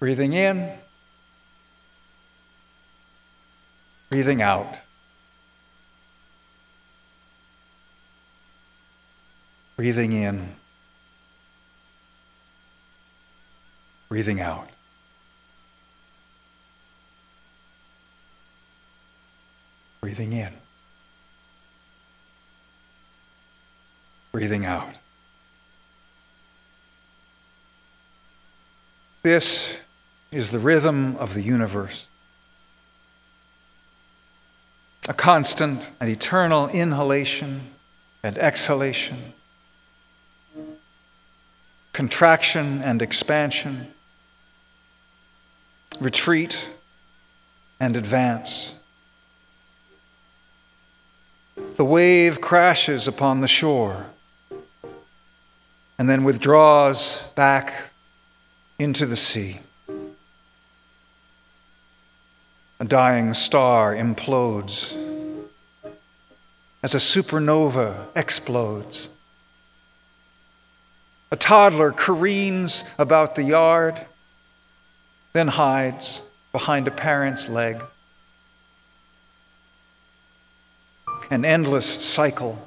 Breathing in, breathing out. Breathing in, breathing out. Breathing in, breathing out. This is the rhythm of the universe. A constant and eternal inhalation and exhalation, contraction and expansion, retreat and advance. The wave crashes upon the shore and then withdraws back into the sea. A dying star implodes as a supernova explodes. A toddler careens about the yard, then hides behind a parent's leg. An endless cycle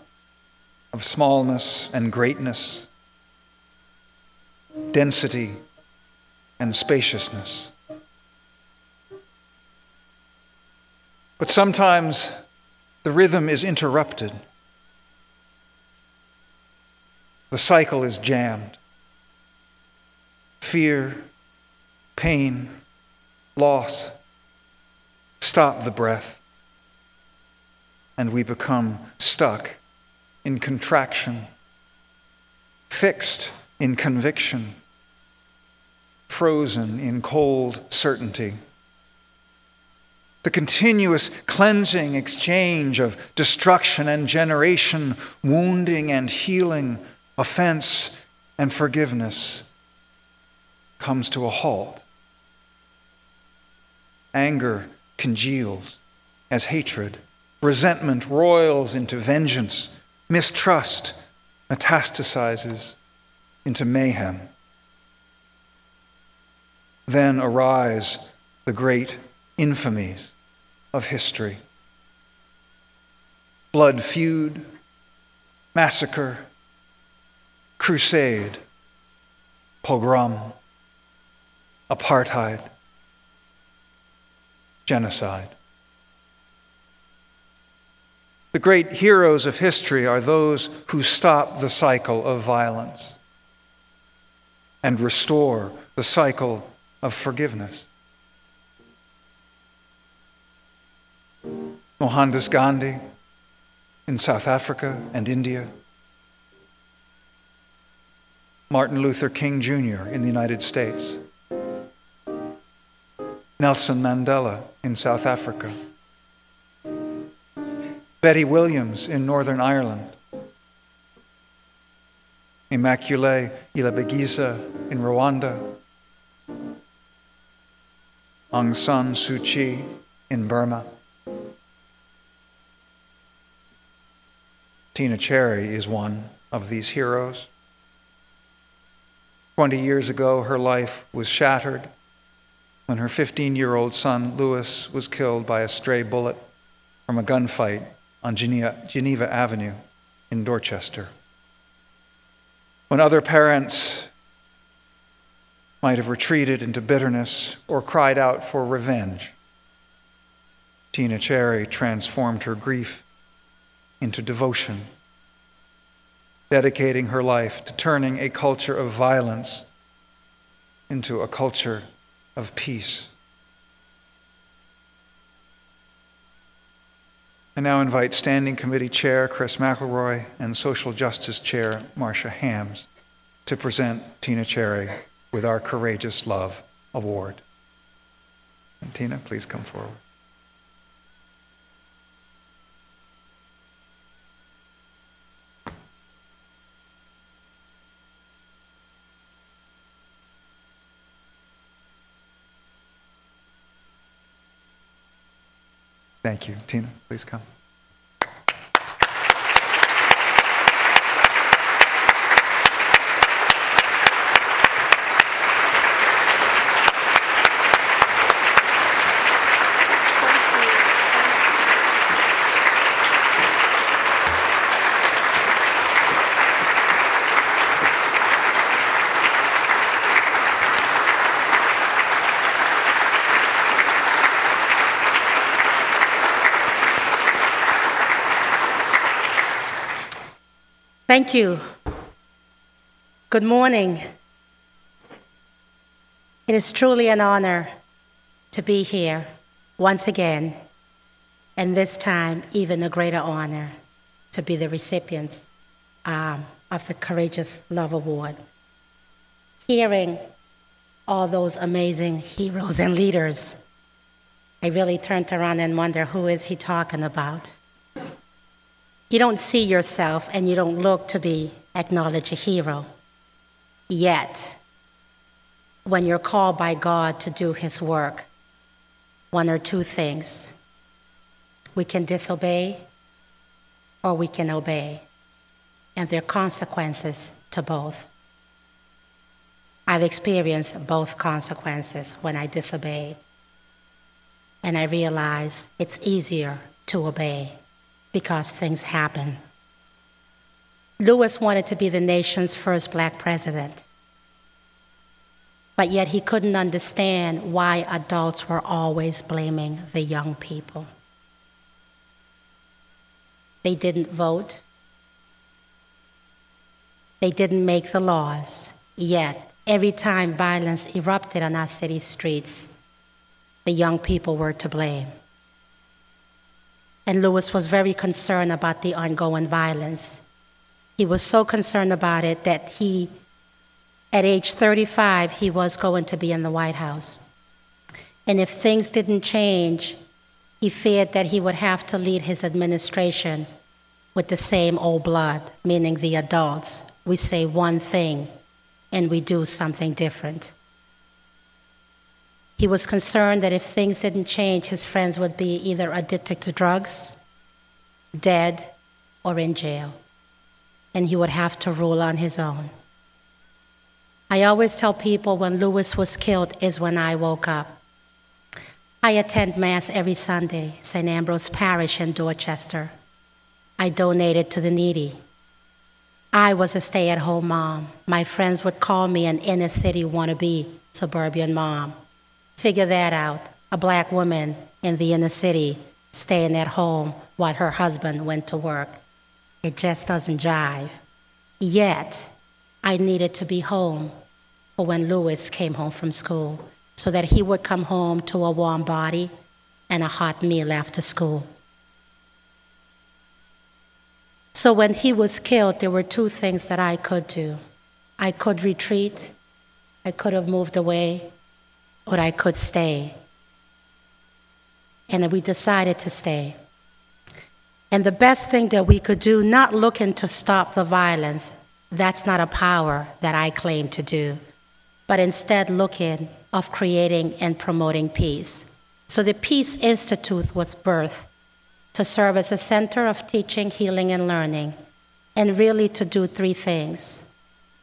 of smallness and greatness, density and spaciousness. But sometimes the rhythm is interrupted. The cycle is jammed. Fear, pain, loss stop the breath, and we become stuck in contraction, fixed in conviction frozen in cold certainty. The continuous cleansing exchange of destruction and generation, wounding and healing, offense and forgiveness comes to a halt. Anger congeals as hatred, resentment roils into vengeance, mistrust metastasizes into mayhem. Then arise the great infamies of history blood feud, massacre, crusade, pogrom, apartheid, genocide. The great heroes of history are those who stop the cycle of violence and restore the cycle of forgiveness. Mohandas Gandhi in South Africa and India. Martin Luther King Jr. in the United States. Nelson Mandela in South Africa. Betty Williams in Northern Ireland. Immaculée Ilibagiza in Rwanda. Aung San Suu Kyi in Burma. Tina Chery is one of these heroes. Twenty years ago, her life was shattered when her 15 year old son, Louis, was killed by a stray bullet from a gunfight on Geneva Avenue in Dorchester. When other parents might have retreated into bitterness or cried out for revenge. Tina Chery transformed her grief into devotion, dedicating her life to turning a culture of violence into a culture of peace. I now invite Standing Committee Chair Chris McElroy and Social Justice Chair Marcia Hams to present Tina Chery with our Courageous Love Award. And Tina, please come forward. Thank you. Tina, please come. Thank you. Good morning. It is truly an honor to be here once again, and this time, even a greater honor to be the recipient um, of the Courageous Love Award. Hearing all those amazing heroes and leaders, I really turned around and wonder who is he talking about? You don't see yourself and you don't look to be acknowledged a hero. Yet, when you're called by God to do His work, one or two things. We can disobey or we can obey, and there are consequences to both. I've experienced both consequences when I disobeyed, and I realized it's easier to obey because things happen. Louis wanted to be the nation's first black president but yet he couldn't understand why adults were always blaming the young people. They didn't vote, they didn't make the laws, yet every time violence erupted on our city streets, the young people were to blame. And Louis was very concerned about the ongoing violence. He was so concerned about it that he at age 35, he was going to be in the White House. And if things didn't change, he feared that he would have to lead his administration with the same old blood, meaning the adults. We say one thing and we do something different. He was concerned that if things didn't change, his friends would be either addicted to drugs, dead, or in jail, and he would have to rule on his own. I always tell people when Louis was killed is when I woke up. I attend Mass every Sunday, St. Ambrose Parish in Dorchester. I donated to the needy. I was a stay at home mom. My friends would call me an inner city wannabe suburban mom. Figure that out a black woman in the inner city staying at home while her husband went to work. It just doesn't jive. Yet, I needed to be home for when Louis came home from school so that he would come home to a warm body and a hot meal after school. So when he was killed, there were two things that I could do. I could retreat, I could have moved away, or I could stay. And we decided to stay. And the best thing that we could do, not looking to stop the violence, that's not a power that I claim to do but instead looking of creating and promoting peace. So the Peace Institute was birthed to serve as a center of teaching, healing, and learning, and really to do three things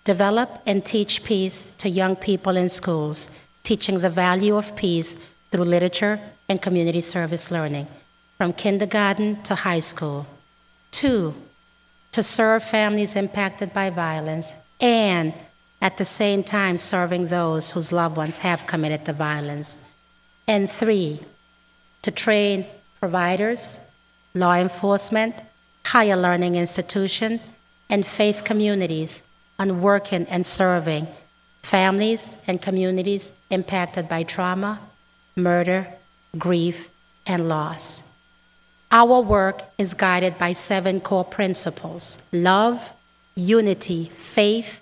develop and teach peace to young people in schools, teaching the value of peace through literature and community service learning, from kindergarten to high school. Two, to serve families impacted by violence and at the same time serving those whose loved ones have committed the violence. And three, to train providers, law enforcement, higher learning institutions, and faith communities on working and serving families and communities impacted by trauma, murder, grief, and loss. Our work is guided by seven core principles love, unity, faith,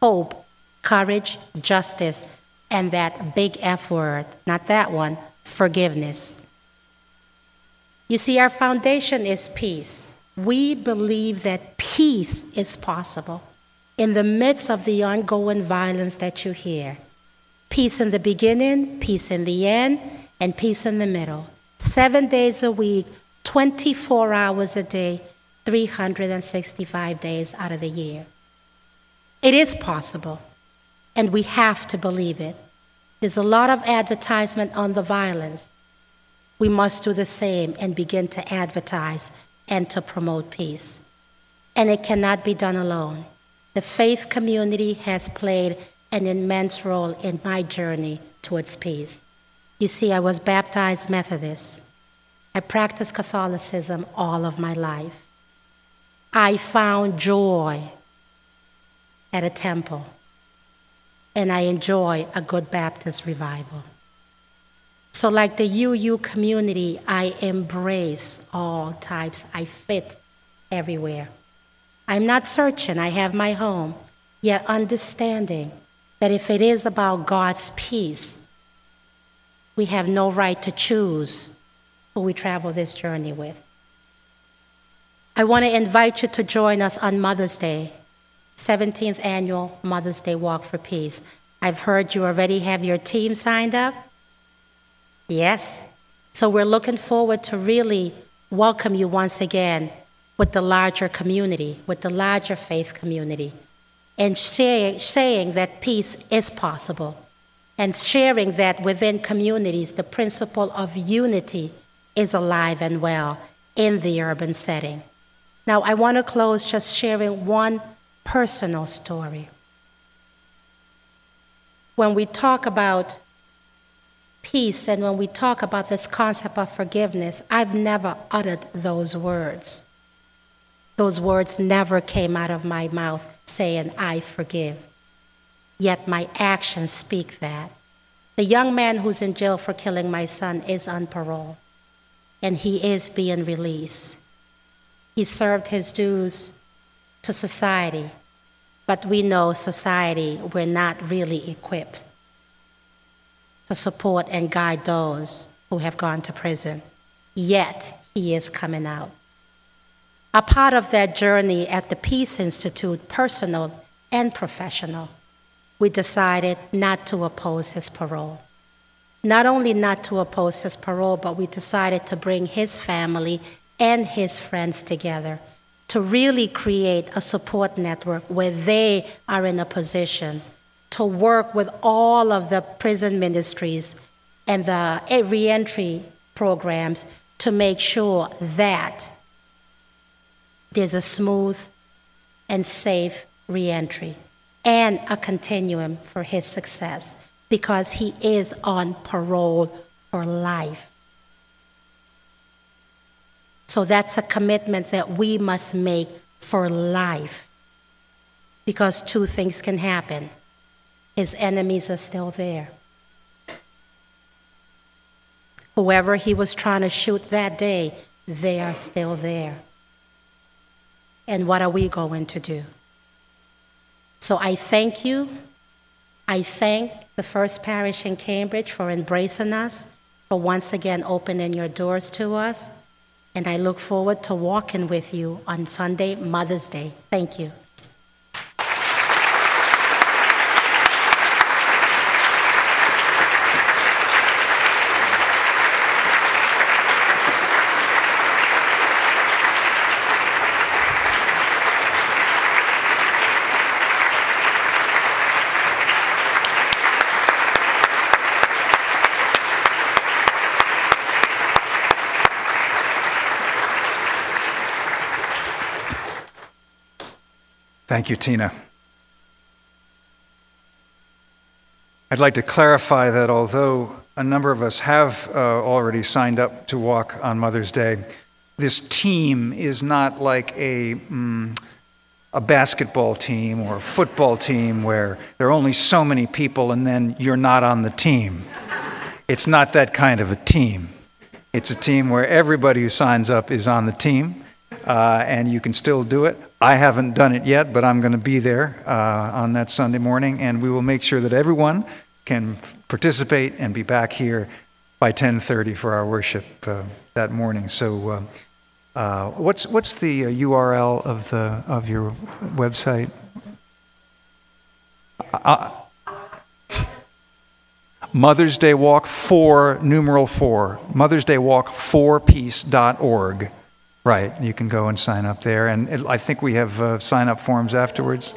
hope, courage, justice, and that big F word, not that one, forgiveness. You see, our foundation is peace. We believe that peace is possible in the midst of the ongoing violence that you hear. Peace in the beginning, peace in the end, and peace in the middle. Seven days a week, 24 hours a day, 365 days out of the year. It is possible, and we have to believe it. There's a lot of advertisement on the violence. We must do the same and begin to advertise and to promote peace. And it cannot be done alone. The faith community has played an immense role in my journey towards peace. You see, I was baptized Methodist. I practiced Catholicism all of my life. I found joy at a temple, and I enjoy a good Baptist revival. So, like the UU community, I embrace all types. I fit everywhere. I'm not searching, I have my home, yet understanding that if it is about God's peace, we have no right to choose who we travel this journey with. I want to invite you to join us on Mother's Day, 17th annual Mother's Day Walk for Peace. I've heard you already have your team signed up. Yes. So we're looking forward to really welcome you once again with the larger community, with the larger faith community, and say, saying that peace is possible, and sharing that within communities the principle of unity is alive and well in the urban setting. Now, I want to close just sharing one personal story. When we talk about peace and when we talk about this concept of forgiveness, I've never uttered those words. Those words never came out of my mouth saying, I forgive. Yet my actions speak that. The young man who's in jail for killing my son is on parole, and he is being released. He served his dues to society, but we know society, we're not really equipped to support and guide those who have gone to prison. Yet, he is coming out. A part of that journey at the Peace Institute, personal and professional, we decided not to oppose his parole. Not only not to oppose his parole, but we decided to bring his family and his friends together to really create a support network where they are in a position to work with all of the prison ministries and the reentry programs to make sure that there's a smooth and safe reentry and a continuum for his success because he is on parole for life. So that's a commitment that we must make for life. Because two things can happen his enemies are still there. Whoever he was trying to shoot that day, they are still there. And what are we going to do? So I thank you. I thank the First Parish in Cambridge for embracing us, for once again opening your doors to us. And I look forward to walking with you on Sunday, Mother's Day. Thank you. Thank you, Tina. I'd like to clarify that although a number of us have uh, already signed up to walk on Mother's Day, this team is not like a, mm, a basketball team or a football team where there are only so many people and then you're not on the team. It's not that kind of a team. It's a team where everybody who signs up is on the team, uh, and you can still do it. I haven't done it yet, but I'm going to be there uh, on that Sunday morning, and we will make sure that everyone can participate and be back here by 10:30 for our worship uh, that morning. So, uh, uh what's what's the URL uh, of the of your website? Uh, Mother's Day Walk for numeral four. Mother's Day Walk for peace.org. Right, you can go and sign up there. And it, I think we have uh, sign up forms afterwards.